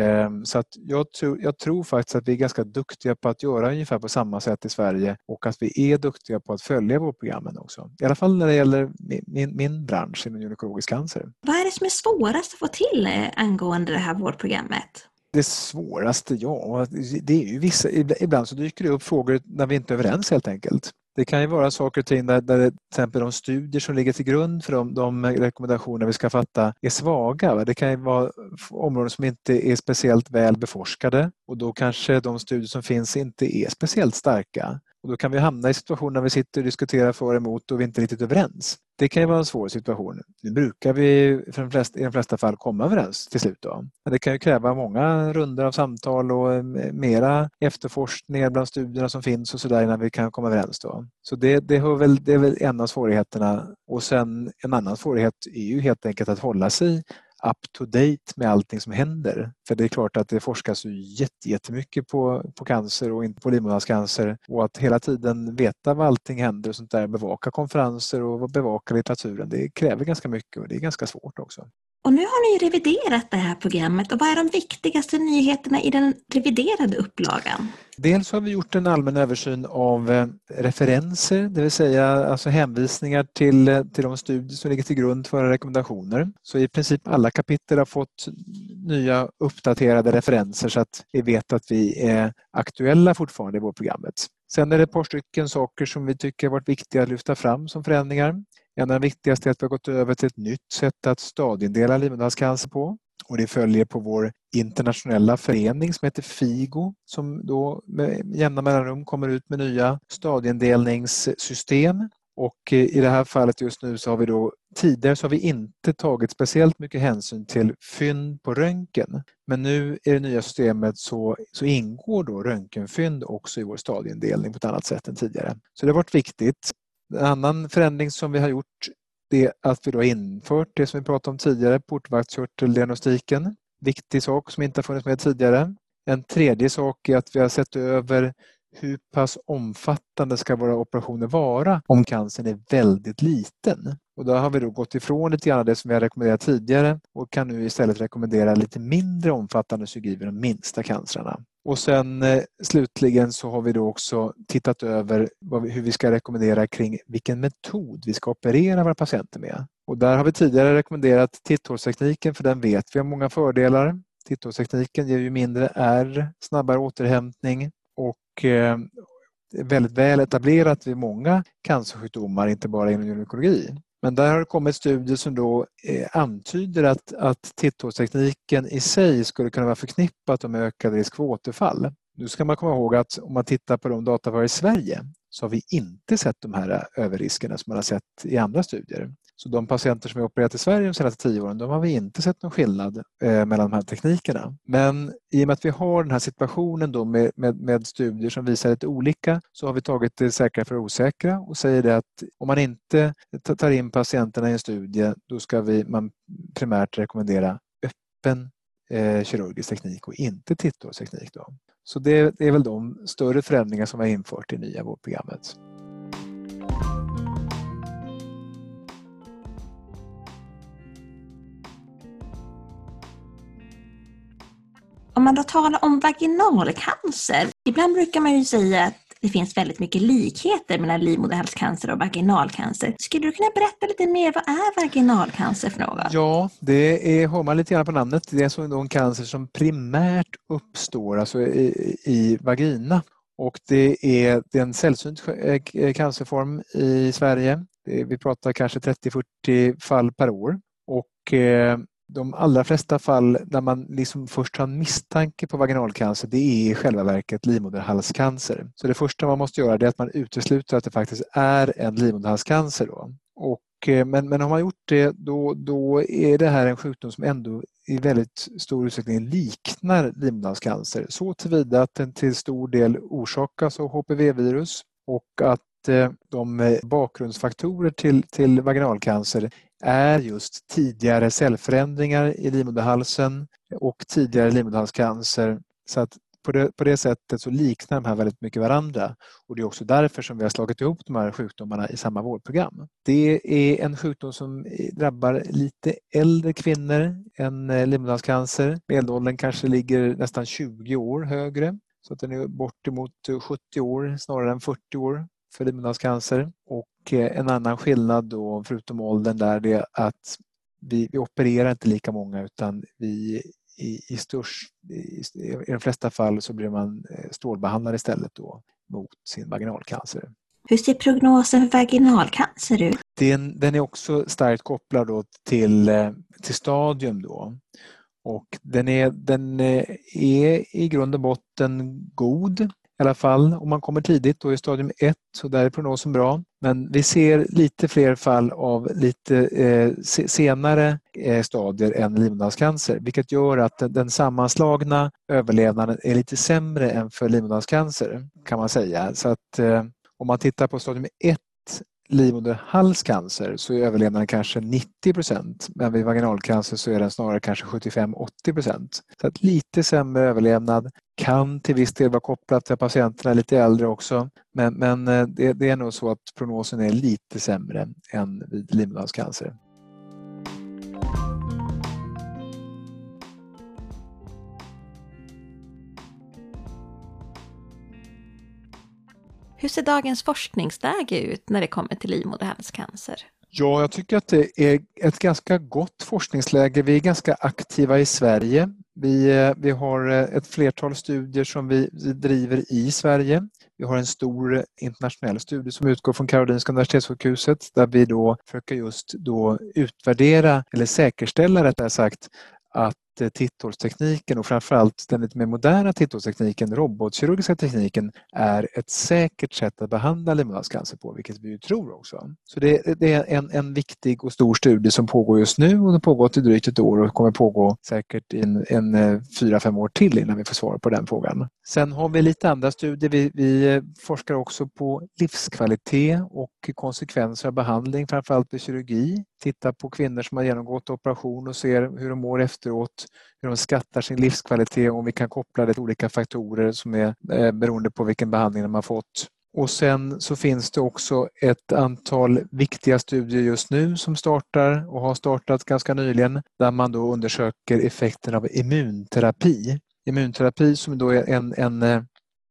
Ehm, så att jag, tror, jag tror faktiskt att vi är ganska duktiga på att göra ungefär på samma sätt i Sverige och att vi är duktiga på att följa vårdprogrammen också. I alla fall när det gäller min, min bransch inom gynekologisk cancer. Vad är det som är svårast att få till eh, angående det här vårdprogrammet? Det svåraste, ja, det är ju vissa, ibland så dyker det upp frågor när vi inte är överens helt enkelt. Det kan ju vara saker och ting där, där till exempel de studier som ligger till grund för de, de rekommendationer vi ska fatta är svaga. Det kan ju vara områden som inte är speciellt väl beforskade och då kanske de studier som finns inte är speciellt starka. Och då kan vi hamna i situationer när vi sitter och diskuterar för och emot och vi inte är riktigt överens. Det kan ju vara en svår situation. Nu brukar vi för de flesta, i de flesta fall komma överens till slut. Då. Men det kan ju kräva många runder av samtal och eh, mera efterforskningar bland studierna som finns och så där innan vi kan komma överens. Då. Så det, det, väl, det är väl en av svårigheterna. Och sen en annan svårighet är ju helt enkelt att hålla sig up to date med allting som händer. För det är klart att det forskas ju jättemycket på, på cancer och inte på livmoderhalscancer och att hela tiden veta vad allting händer och sånt där, bevaka konferenser och bevaka litteraturen, det kräver ganska mycket och det är ganska svårt också. Och nu har ni reviderat det här programmet och vad är de viktigaste nyheterna i den reviderade upplagan? Dels har vi gjort en allmän översyn av eh, referenser, det vill säga alltså hänvisningar till, eh, till de studier som ligger till grund för rekommendationer. Så i princip alla kapitel har fått nya uppdaterade referenser så att vi vet att vi är aktuella fortfarande i vårt programmet. Sen är det ett par stycken saker som vi tycker har varit viktiga att lyfta fram som förändringar. En av de viktigaste är att vi har gått över till ett nytt sätt att stadiendela livmoderhalscancer på. Och det följer på vår internationella förening som heter FIGO som då med jämna mellanrum kommer ut med nya stadieindelningssystem. Och i det här fallet just nu så har vi då tidigare så har vi inte tagit speciellt mycket hänsyn till fynd på röntgen. Men nu i det nya systemet så, så ingår då röntgenfynd också i vår stadieindelning på ett annat sätt än tidigare. Så det har varit viktigt. En annan förändring som vi har gjort är att vi då har infört det som vi pratade om tidigare, portvaktskörteldiagnostiken. Viktig sak som inte har funnits med tidigare. En tredje sak är att vi har sett över hur pass omfattande ska våra operationer vara om cancern är väldigt liten? Och då har vi då gått ifrån lite grann det som vi har rekommenderat tidigare och kan nu istället rekommendera lite mindre omfattande kirurgi vid de minsta cancerna. Och sen eh, slutligen så har vi då också tittat över vi, hur vi ska rekommendera kring vilken metod vi ska operera våra patienter med. Och där har vi tidigare rekommenderat titthålstekniken för den vet vi har många fördelar. Titthålstekniken ger ju mindre R, snabbare återhämtning och eh, väldigt väl etablerat vid många cancersjukdomar, inte bara inom gynekologi. Men där har det kommit studier som då eh, antyder att, att titthålstekniken i sig skulle kunna vara förknippat med ökad risk för återfall. Nu ska man komma ihåg att om man tittar på de data vi har i Sverige så har vi inte sett de här eh, överriskerna som man har sett i andra studier. Så de patienter som vi opererat i Sverige de senaste tio åren, de har vi inte sett någon skillnad eh, mellan de här teknikerna. Men i och med att vi har den här situationen då med, med, med studier som visar lite olika så har vi tagit det säkra för osäkra och säger det att om man inte tar in patienterna i en studie då ska vi, man primärt rekommendera öppen eh, kirurgisk teknik och inte titthålsteknik. Så det, det är väl de större förändringar som vi har infört i nya vårdprogrammet. Om man då talar om vaginalcancer, ibland brukar man ju säga att det finns väldigt mycket likheter mellan livmoderhalscancer och vaginalcancer. Skulle du kunna berätta lite mer, vad är vaginalcancer för något? Ja, det är, hör man lite grann på namnet. Det är alltså en cancer som primärt uppstår alltså i, i vagina. Och det är, det är en sällsynt eh, eh, cancerform i Sverige. Vi pratar kanske 30-40 fall per år. Och eh, de allra flesta fall där man liksom först har en misstanke på vaginalcancer det är i själva verket livmoderhalscancer. Så det första man måste göra är att man utesluter att det faktiskt är en livmoderhalscancer. Då. Och, eh, men, men har man gjort det då, då är det här en sjukdom som ändå i väldigt stor utsträckning liknar livmoderhalscancer så tillvida att den till stor del orsakas av HPV-virus och att eh, de eh, bakgrundsfaktorer till, till vaginalcancer är just tidigare cellförändringar i livmoderhalsen och tidigare livmoderhalscancer. Så att på det, på det sättet så liknar de här väldigt mycket varandra och det är också därför som vi har slagit ihop de här sjukdomarna i samma vårdprogram. Det är en sjukdom som drabbar lite äldre kvinnor än eh, livmoderhalscancer. Medelåldern kanske ligger nästan 20 år högre så att den är bortemot 70 eh, år snarare än 40 år för livmoderhalscancer. Och Eh, en annan skillnad då, förutom åldern där, det är att vi, vi opererar inte lika många utan vi i, i, störst, i, i de flesta fall så blir man eh, strålbehandlad istället då mot sin vaginalcancer. Hur ser prognosen för vaginalcancer ut? Den, den är också starkt kopplad då till, eh, till stadium då. Och den är, den är i grund och botten god i alla fall om man kommer tidigt då i stadium 1 så där är prognosen bra. Men vi ser lite fler fall av lite eh, senare eh, stadier än livmoderhalscancer vilket gör att den sammanslagna överlevnaden är lite sämre än för livmoderhalscancer kan man säga. Så att eh, om man tittar på stadium 1 livmoderhalscancer så är överlevnaden kanske 90 procent men vid vaginalcancer så är den snarare kanske 75-80 procent. Så att lite sämre överlevnad kan till viss del vara kopplat till att patienterna är lite äldre också men, men eh, det, det, är nog så att prognosen är lite sämre än vid livmoderhalscancer. Hur ser dagens forskningsläge ut när det kommer till livmoderhalscancer? Ja, jag tycker att det är ett ganska gott forskningsläge. Vi är ganska aktiva i Sverige. Vi, eh, vi har eh, ett flertal studier som vi driver i Sverige. Vi har en stor internationell studie som utgår från Karolinska Universitetssjukhuset där vi då försöker just då utvärdera eller säkerställa rättare sagt att att titthålstekniken och framförallt den lite mer moderna titthålstekniken, robotkirurgiska tekniken, är ett säkert sätt att behandla livmoderhalscancer på, vilket vi ju tror också. Så det, det är en, en viktig och stor studie som pågår just nu och den har pågått i drygt ett år och kommer pågå säkert en, en eh, fyra, fem år till innan vi får svar på den frågan. Sen har vi lite andra studier. Vi, vi eh, forskar också på livskvalitet och konsekvenser av behandling, framförallt vid kirurgi. Tittar på kvinnor som har genomgått operation och ser hur de mår efteråt, hur de skattar sin livskvalitet och om vi kan koppla det till olika faktorer som är eh, beroende på vilken behandling de har fått. Och sen så finns det också ett antal viktiga studier just nu som startar och har startat ganska nyligen där man då undersöker effekten av immunterapi immunterapi som då är en, en eh,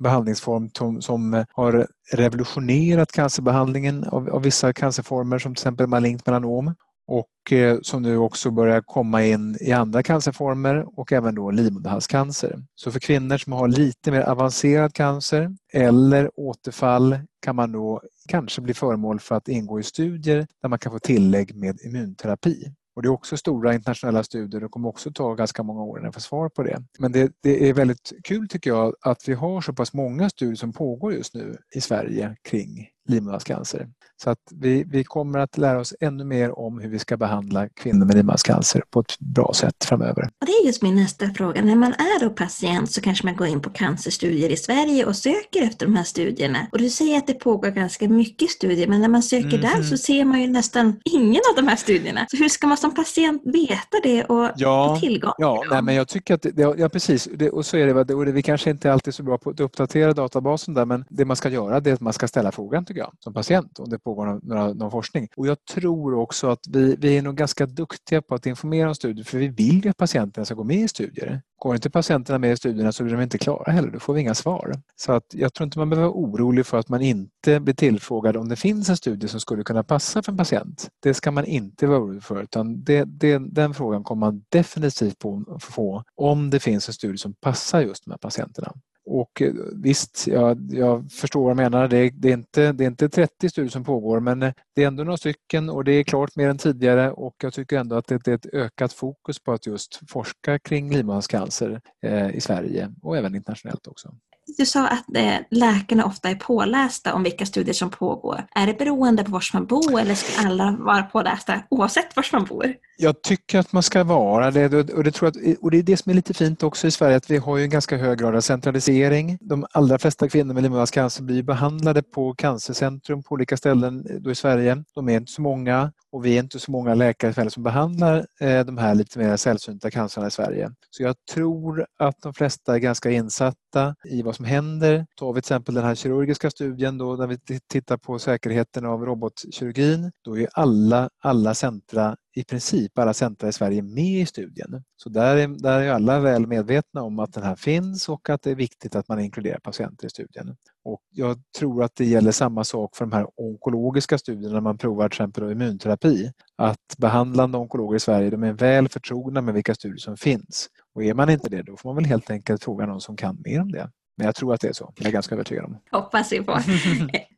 behandlingsform som, som, eh, har revolutionerat cancerbehandlingen av, av, vissa cancerformer som till exempel malignt melanom och eh, som nu också börjar komma in i andra cancerformer och även då livmoderhalscancer. Så för kvinnor som har lite mer avancerad cancer eller återfall kan man då kanske bli föremål för att ingå i studier där man kan få tillägg med immunterapi. Och det är också stora internationella studier och det kommer också ta ganska många år innan jag får svar på det. Men det, det, är väldigt kul tycker jag att vi har så pass många studier som pågår just nu i Sverige kring livmoderhalscancer. Så att vi, vi kommer att lära oss ännu mer om hur vi ska behandla kvinnor med livmoderhalscancer på ett bra sätt framöver. Och det är just min nästa fråga. När man är då patient så kanske man går in på cancerstudier i Sverige och söker efter de här studierna. Och du säger att det pågår ganska mycket studier, men när man söker mm. där mhm. så ser man ju nästan ingen av de här studierna. Så hur ska man som patient veta det och ja, få tillgång Ja, till nej, men jag tycker att, det, ja precis, det, och så är det, och det, vi kanske inte alltid är så bra på att uppdatera databasen där, men det man ska göra det är att man ska ställa frågan tycker jag, som patient, om det pågår någon, någon, någon forskning. Och jag tror också att vi, vi är nog ganska duktiga på att informera om studier, för vi vill ju att patienterna ska gå med i studier. Går inte patienterna med i studierna så blir de inte klara heller, då får vi inga svar. Så att jag tror inte man behöver vara orolig för att man inte blir tillfrågad om det finns en studie som skulle kunna passa för en patient. Det ska man inte vara orolig för utan det, det, den frågan kommer man definitivt på, få om det finns en studie som passar just de här patienterna. Och eh, visst, jag, jag förstår vad du menar. Det är, det, är inte, det är inte 30 studier som pågår men eh, det är ändå några stycken och det är klart mer än tidigare och jag tycker ändå att det är ett ökat fokus på att just forska kring livmoderhalscancer eh, i Sverige och även internationellt också. Du sa att eh, läkarna ofta är pålästa om vilka studier som pågår. Är det beroende på var man bor eller ska alla vara pålästa oavsett var man bor? Jag tycker att man ska vara det och det, tror jag, och det är det som är lite fint också i Sverige att vi har ju en ganska hög grad av centralisering. De allra flesta kvinnor med livmoderhalscancer blir behandlade på cancercentrum på olika ställen eh, då i Sverige. De är inte så många och vi är inte så många läkare som behandlar eh, de här lite mer sällsynta cancerna i Sverige. Så jag tror att de flesta är ganska insatta i vad som händer. Tar vi till exempel den här kirurgiska studien då, där vi tittar på säkerheten av robotkirurgin, då är alla, alla centra i princip alla centra i Sverige med i studien. Så där är, där är alla väl medvetna om att den här finns och att det är viktigt att man inkluderar patienter i studien. Och jag tror att det gäller samma sak för de här onkologiska studierna när man provar till exempel immunterapi. Att behandlande onkologer i Sverige de är väl förtrogna med vilka studier som finns. Och är man inte det då får man väl helt enkelt fråga någon som kan mer om det. Men jag tror att det är så. Jag är ganska övertygad om. Hoppas vi på.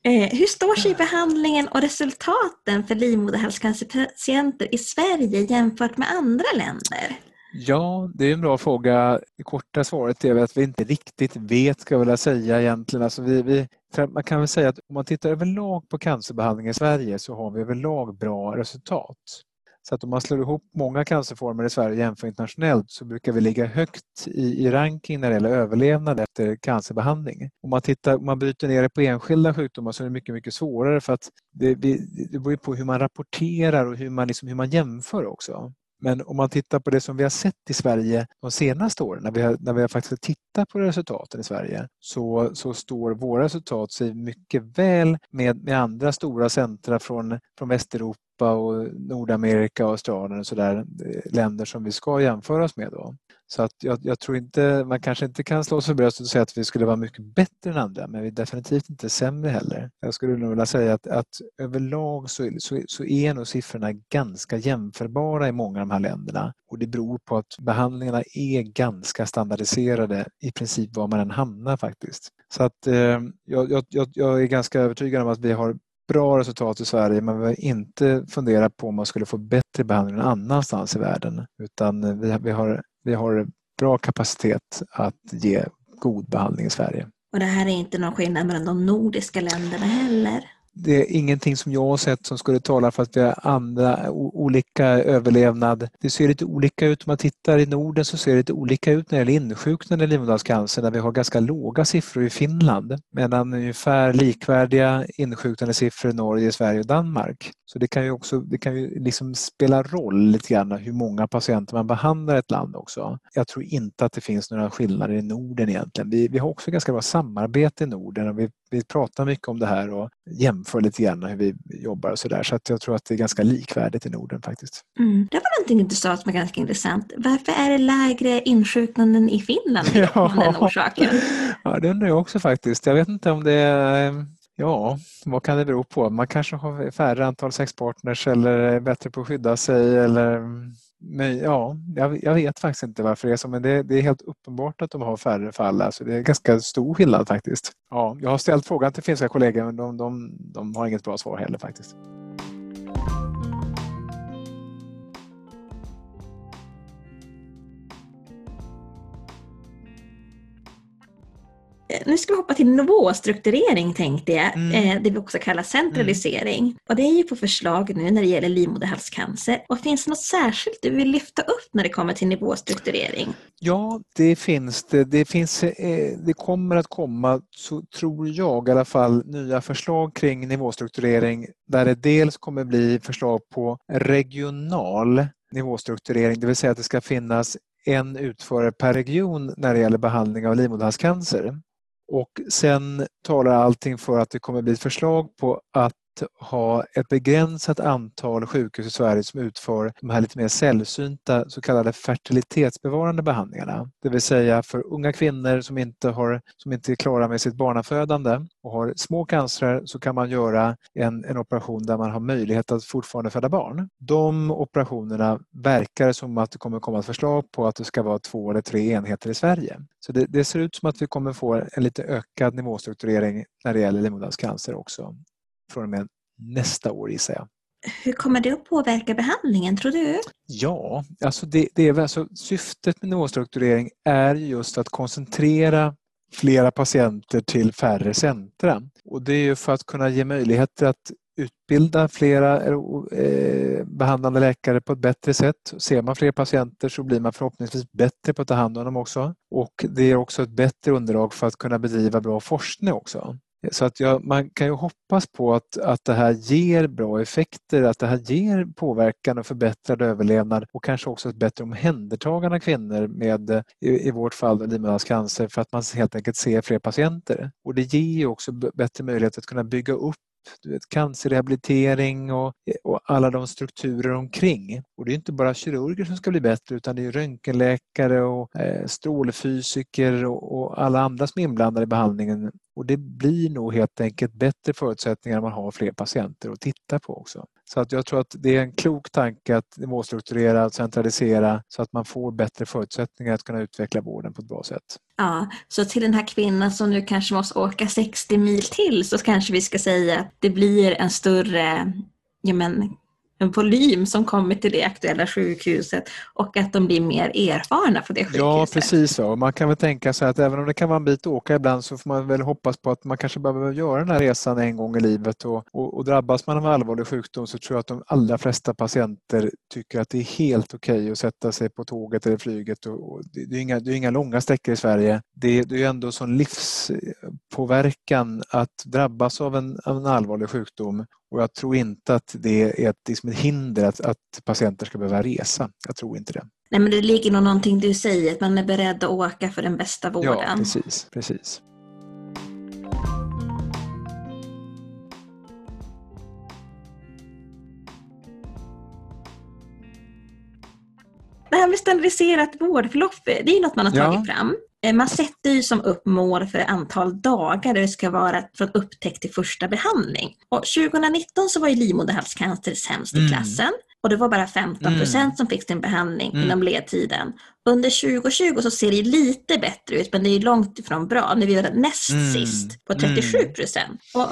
Eh, hur står sig behandlingen och resultaten för livmoderhalscancerpatienter i Sverige jämfört med andra länder? Ja, det är en bra fråga. Det korta svaret är att vi inte riktigt vet, ska jag vilja säga egentligen. Alltså vi, vi, man kan väl säga att om man tittar överlag på cancerbehandling i Sverige så har vi överlag bra resultat. Så att om man slår ihop många cancerformer i Sverige och jämför internationellt så brukar vi ligga högt i, i ranking när det gäller överlevnad efter cancerbehandling. Om man, tittar, om man bryter ner det på enskilda sjukdomar så är det mycket, mycket svårare för att det, det beror på hur man rapporterar och hur man, liksom, hur man jämför också. Men om man tittar på det som vi har sett i Sverige de senaste åren, när vi har, när vi har faktiskt tittat på resultaten i Sverige, så, så står våra resultat sig mycket väl med, med andra stora centra från, från Västeuropa och Nordamerika och Australien och sådär, eh, länder som vi ska jämföras med. Då. Så att jag, jag, tror inte, man kanske inte kan slå sig för bröstet och säga att vi skulle vara mycket bättre än andra, men vi är definitivt inte sämre heller. Jag skulle nog vilja säga att, att överlag så, så, så är nog siffrorna ganska jämförbara i många av de här länderna och det beror på att behandlingarna är ganska standardiserade i princip var man än hamnar faktiskt. Så att eh, jag, jag, jag är ganska övertygad om att vi har bra resultat i Sverige men vi har inte funderat på om man skulle få bättre behandling någon annanstans i världen utan vi, vi, har, vi har bra kapacitet att ge god behandling i Sverige. Och det här är inte någon skillnad mellan de nordiska länderna heller? Det är ingenting som jag har sett som skulle tala för att vi har andra olika överlevnad. Det ser lite olika ut om man tittar i Norden så ser det lite olika ut när det gäller insjuknande i livmoderhalscancer där vi har ganska låga siffror i Finland medan ungefär likvärdiga insjuknande siffror i Norge, Sverige och Danmark. Så det kan ju också det kan ju liksom spela roll lite grann hur många patienter man behandlar i ett land också. Jag tror inte att det finns några skillnader i Norden egentligen. Vi, vi har också ganska bra samarbete i Norden och vi, vi pratar mycket om det här och jämför lite grann hur vi jobbar och sådär. Så att jag tror att det är ganska likvärdigt i Norden faktiskt. Mm. Det var någonting du sa som är ganska intressant. Varför är det lägre insjuknanden i Finland ja. av den orsaken? Ja, det undrar jag också faktiskt. Jag vet inte om det är Ja, vad kan det bero på? Man kanske har färre antal sexpartners eller är bättre på att skydda sig eller men ja, jag, jag, vet faktiskt inte varför det är så men det, det, är helt uppenbart att de har färre fall. Alltså det är ganska stor skillnad faktiskt. Ja, jag har ställt frågan till finska kollegor men de, de, de har inget bra svar heller faktiskt. Nu ska vi hoppa till nivåstrukturering tänkte jag, mm. det vi också kallar centralisering. Mm. Och det är ju på förslag nu när det gäller livmoderhalscancer. Och finns det något särskilt du vill lyfta upp när det kommer till nivåstrukturering? Ja, det finns det. Det, finns, det kommer att komma, så tror jag i alla fall, nya förslag kring nivåstrukturering där det dels kommer bli förslag på regional nivåstrukturering, det vill säga att det ska finnas en utförare per region när det gäller behandling av livmoderhalscancer. Och sen talar allting för att det kommer bli ett förslag på att ha ett begränsat antal sjukhus i Sverige som utför de här lite mer sällsynta så kallade fertilitetsbevarande behandlingarna. Det vill säga för unga kvinnor som inte, har, som inte är klara med sitt barnafödande och har små cancer så kan man göra en, en operation där man har möjlighet att fortfarande föda barn. De operationerna verkar som att det kommer komma ett förslag på att det ska vara två eller tre enheter i Sverige. Så det, det ser ut som att vi kommer få en lite ökad nivåstrukturering när det gäller livmoderhalscancer också från och med nästa år gissar jag. Hur kommer det att påverka behandlingen tror du? Ja, alltså det, det är, alltså syftet med nivåstrukturering är just att koncentrera flera patienter till färre centra. Och det är ju för att kunna ge möjligheter att utbilda flera eh, behandlande läkare på ett bättre sätt. Ser man fler patienter så blir man förhoppningsvis bättre på att ta hand om dem också. Och det är också ett bättre underlag för att kunna bedriva bra forskning också. Så att jag, man kan ju hoppas på att, att det här ger bra effekter, att det här ger påverkan och förbättrad överlevnad och kanske också ett bättre omhändertagande av kvinnor med, i, i vårt fall, livmoderhalscancer för att man helt enkelt ser fler patienter. Och det ger ju också bättre möjlighet att kunna bygga upp du vet, cancerrehabilitering och, och alla de strukturer omkring. Och det är inte bara kirurger som ska bli bättre utan det är röntgenläkare och eh, strålfysiker och, och, alla andra som är inblandade i behandlingen. Och det blir nog helt enkelt bättre förutsättningar om man har fler patienter att titta på också. Så att jag tror att det är en klok tanke att nivåstrukturera och centralisera så att man får bättre förutsättningar att kunna utveckla vården på ett bra sätt. Ja, så till den här kvinnan som nu kanske måste åka 60 mil till så kanske vi ska säga att det blir en större ja men, en volym som kommer till det aktuella sjukhuset och att de blir mer erfarna på det sjukhuset. Ja, precis så. Man kan väl tänka sig att även om det kan vara en bit att åka ibland så får man väl hoppas på att man kanske behöver göra den här resan en gång i livet och, och, och drabbas man av allvarlig sjukdom så tror jag att de allra flesta patienter tycker att det är helt okej okay att sätta sig på tåget eller flyget. Och, och det, det, är inga, det är inga långa sträckor i Sverige. Det, det är ändå sån livspåverkan att drabbas av en, av en allvarlig sjukdom och jag tror inte att det är ett, liksom ett hinder att, att patienter ska behöva resa. Jag tror inte det. Nej, men det ligger nog någonting du säger, att man är beredd att åka för den bästa vården. Ja, precis. precis. Det här med standardiserat vårdförlopp, det är något man har tagit ja. fram. Eh, man sätter ju som upp mål för antal dagar det ska vara från upptäckt till första behandling. Och 2019 så var ju livmoderhalscancer sämst i mm. klassen och det var bara 15 procent mm. som fick sin behandling mm. inom ledtiden. Under 2020 så ser det lite bättre ut men det är långt ifrån bra. Nu är vi näst mm. sist på 37 mm. procent. Och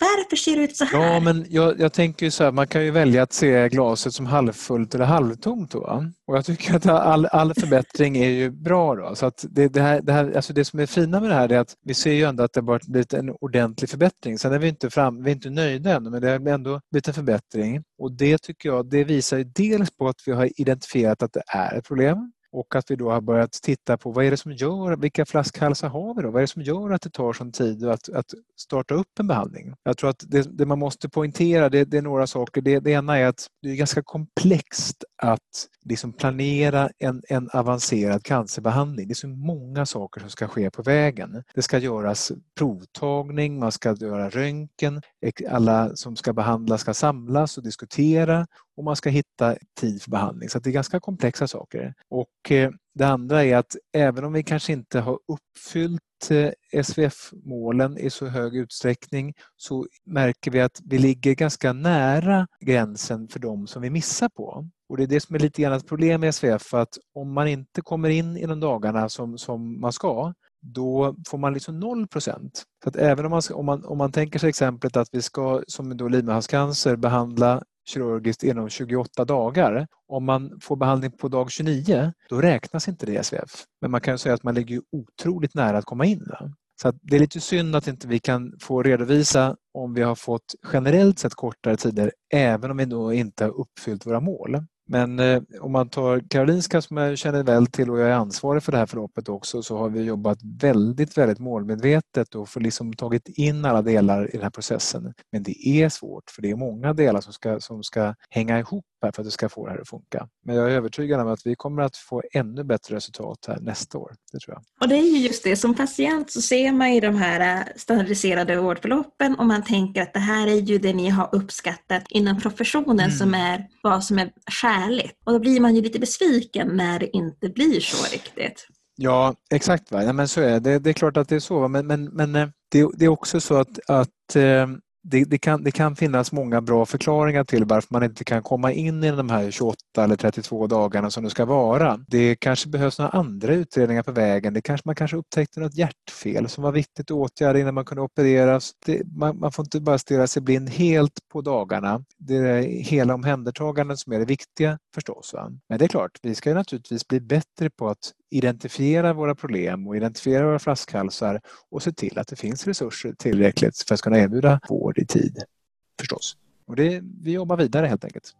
varför ser det ut så här? Ja, men jag, jag tänker så här, man kan ju välja att se glaset som halvfullt eller halvtomt. Då. Och jag tycker att all, all förbättring är ju bra. Då. Så att det, det, här, det, här, alltså det som är fina med det här är att vi ser ju ändå att det har blivit en ordentlig förbättring. Sen är vi inte, fram, vi inte nöjda ännu, men det har ändå blivit en förbättring. Och det tycker jag, det visar ju dels på att vi har identifierat att det är ett problem och att vi då har börjat titta på vad är det som gör, vilka flaskhalsar har vi då? Vad är det som gör att det tar sån tid att, att starta upp en behandling? Jag tror att det, det man måste poängtera det, det är några saker. Det, det, ena är att det är ganska komplext att liksom planera en, en avancerad cancerbehandling. Det är så många saker som ska ske på vägen. Det ska göras provtagning, man ska göra röntgen, alla som ska behandlas ska samlas och diskutera och man ska hitta tid för behandling. Så det är ganska komplexa saker. Och eh, det andra är att även om vi kanske inte har uppfyllt eh, SVF-målen i så hög utsträckning så märker vi att vi ligger ganska nära gränsen för de som vi missar på. Och Det är det som är lite grann ett problem med SVF, att om man inte kommer in inom dagarna som, som man ska då får man liksom 0 procent. Så att även om man, om, man, om man tänker sig exemplet att vi ska, som då livmoderhalscancer, behandla kirurgiskt inom 28 dagar. Om man får behandling på dag 29, då räknas inte det i SVF. Men man kan ju säga att man ligger otroligt nära att komma in. Så det är lite synd att inte vi kan få redovisa om vi har fått generellt sett kortare tider även om vi då inte har uppfyllt våra mål. Men eh, om man tar Karolinska som jag känner väl till och jag är ansvarig för det här förloppet också så har vi jobbat väldigt, väldigt målmedvetet och för liksom tagit in alla delar i den här processen. Men det är svårt för det är många delar som ska, som ska hänga ihop här för att det ska få det här att funka. Men jag är övertygad om att vi kommer att få ännu bättre resultat här nästa år. Det tror jag. Och det är ju just det, som patient så ser man ju de här eh, standardiserade vårdförloppen och man tänker att det här är ju det ni har uppskattat inom professionen mm. som är vad som är skäligt. Och då blir man ju lite besviken när det inte blir så riktigt. Ja, exakt. Va? Ja, men så är det. Det är klart att det är så. Men, men, men eh, det, det är också så att, att eh, det, det, kan, det kan finnas många bra förklaringar till varför man inte kan komma in i de här 28 eller 32 dagarna som det ska vara. Det kanske behövs några andra utredningar på vägen. Det kanske, man kanske upptäckte något hjärtfel som var viktigt att åtgärda innan man kunde opereras. Det, man, man, får inte bara stirra sig blind helt på dagarna. Det är hela omhändertagandet som är det viktiga förstås. Va? Men det är klart, vi ska naturligtvis bli bättre på att identifiera våra problem och identifiera våra flaskhalsar och se till att det finns resurser tillräckligt för att kunna erbjuda vård i tid. Förstås. Och det, vi jobbar vidare helt enkelt.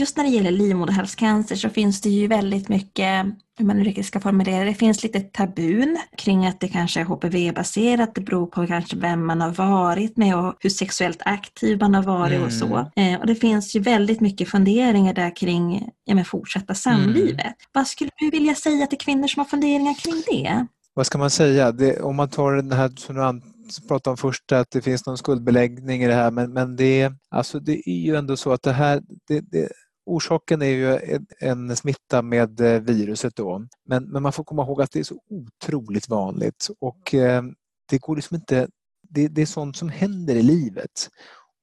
Just när det gäller livmoderhalscancer så finns det ju väldigt mycket, hur man nu ska formulera det, finns lite tabun kring att det kanske är HPV-baserat, det beror på kanske vem man har varit med och hur sexuellt aktiv man har varit mm. och så. Mm. Eh, och det finns ju väldigt mycket funderingar där kring ja, men fortsätta samlivet. Mm. Vad skulle du vilja säga till kvinnor som har funderingar kring det? Vad ska man säga? Det, om man tar den här som du pratade om först, att det finns någon skuldbeläggning i det här, men, men det, alltså det är ju ändå så att det här, det, det, Orsaken är ju en smitta med eh, viruset då. Men, men man får komma ihåg att det är så otroligt vanligt och eh, det går liksom inte det, det, är sånt som händer i livet.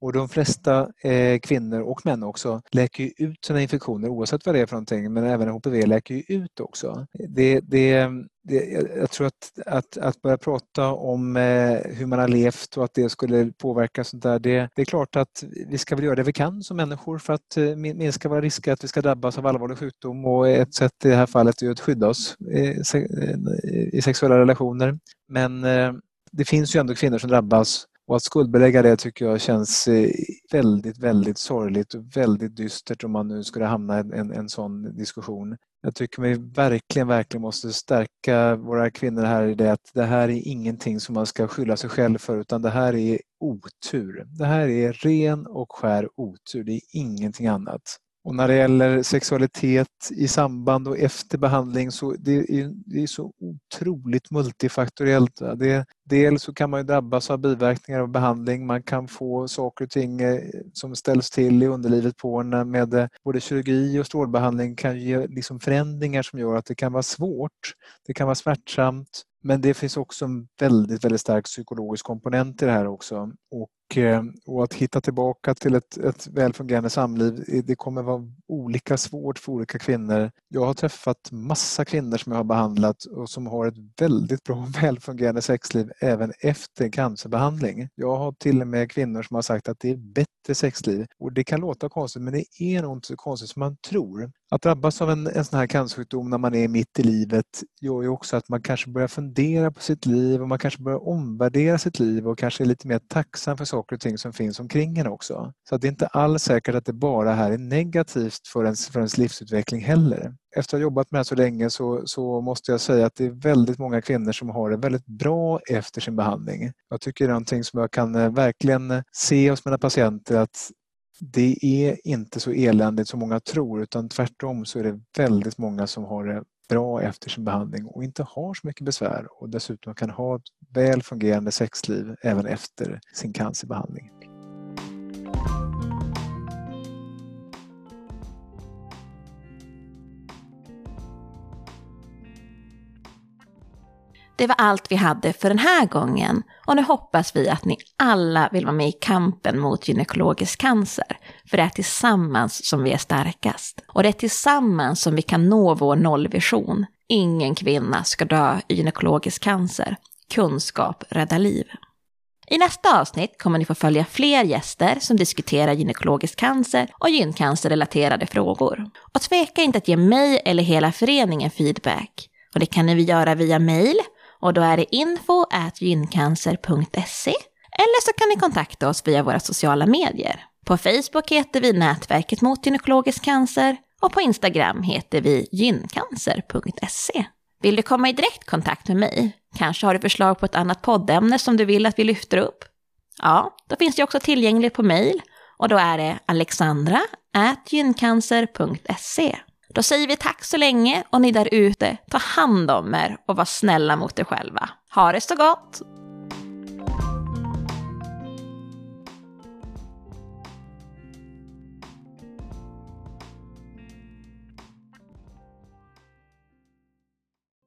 Och de flesta eh, kvinnor och män också läker ut sina infektioner oavsett vad det är för någonting men även HPV läker ju ut också. Det, det, det, jag tror att, att, att börja prata om eh, hur man har levt och att det skulle påverka sånt där, det, det, är klart att vi ska väl göra det vi kan som människor för att eh, minska våra risker att vi ska drabbas av allvarlig sjukdom och ett sätt i det här fallet är att skydda oss eh, i, eh, i sexuella relationer. Men eh, det finns ju ändå kvinnor som drabbas och att skuldbelägga det tycker jag känns eh, väldigt, väldigt sorgligt och väldigt dystert om man nu skulle hamna i en, en sån diskussion. Jag tycker vi verkligen, verkligen måste stärka våra kvinnor här i det att det här är ingenting som man ska skylla sig själv för utan det här är otur. Det här är ren och skär otur, det är ingenting annat. Och när det gäller sexualitet i samband och efter behandling så det är det är så otroligt multifaktoriellt. Det, dels så kan man ju drabbas av biverkningar av behandling. Man kan få saker och ting eh, som ställs till i underlivet på en eh, med eh, både kirurgi och strålbehandling kan ge liksom förändringar som gör att det kan vara svårt. Det kan vara smärtsamt. Men det finns också en väldigt, väldigt stark psykologisk komponent i det här också. Och eh, och, att hitta tillbaka till ett, ett välfungerande samliv, eh, det kommer vara olika svårt för olika kvinnor. Jag har träffat massa kvinnor som jag har behandlat och som har ett väldigt bra välfungerande sexliv även efter cancerbehandling. Jag har till och med kvinnor som har sagt att det är bättre sexliv och det kan låta konstigt men det är nog inte så konstigt som man tror. Att drabbas av en, en sån här cancersjukdom när man är mitt i livet gör ju också att man kanske börjar fundera på sitt liv och man kanske börjar omvärdera sitt liv och kanske är lite mer tacksam för saker och ting som finns omkring en också. Så det är inte alls säkert att det bara här är negativt för ens, för ens livsutveckling heller. Efter att ha jobbat med det här så länge så, så måste jag säga att det är väldigt många kvinnor som har det väldigt bra efter sin behandling. Jag tycker det är någonting som jag kan eh, verkligen se hos mina patienter att det är inte så eländigt som många tror utan tvärtom så är det väldigt många som har det bra efter sin behandling och inte har så mycket besvär och dessutom kan ha ett väl fungerande sexliv även efter sin cancerbehandling. Det var allt vi hade för den här gången och nu hoppas vi att ni alla vill vara med i kampen mot gynekologisk cancer. För det är tillsammans som vi är starkast. Och det är tillsammans som vi kan nå vår nollvision. Ingen kvinna ska dö i gynekologisk cancer. Kunskap räddar liv. I nästa avsnitt kommer ni få följa fler gäster som diskuterar gynekologisk cancer och gyncancerrelaterade frågor. Och tveka inte att ge mig eller hela föreningen feedback. Och det kan ni göra via mail och då är det info gyncancer.se eller så kan ni kontakta oss via våra sociala medier. På Facebook heter vi Nätverket mot gynekologisk cancer och på Instagram heter vi gyncancer.se. Vill du komma i direktkontakt med mig? Kanske har du förslag på ett annat poddämne som du vill att vi lyfter upp? Ja, då finns det också tillgängligt på mail och då är det alexandra.gyncancer.se. Då säger vi tack så länge och ni där ute, ta hand om er och var snälla mot er själva. Ha det så gott!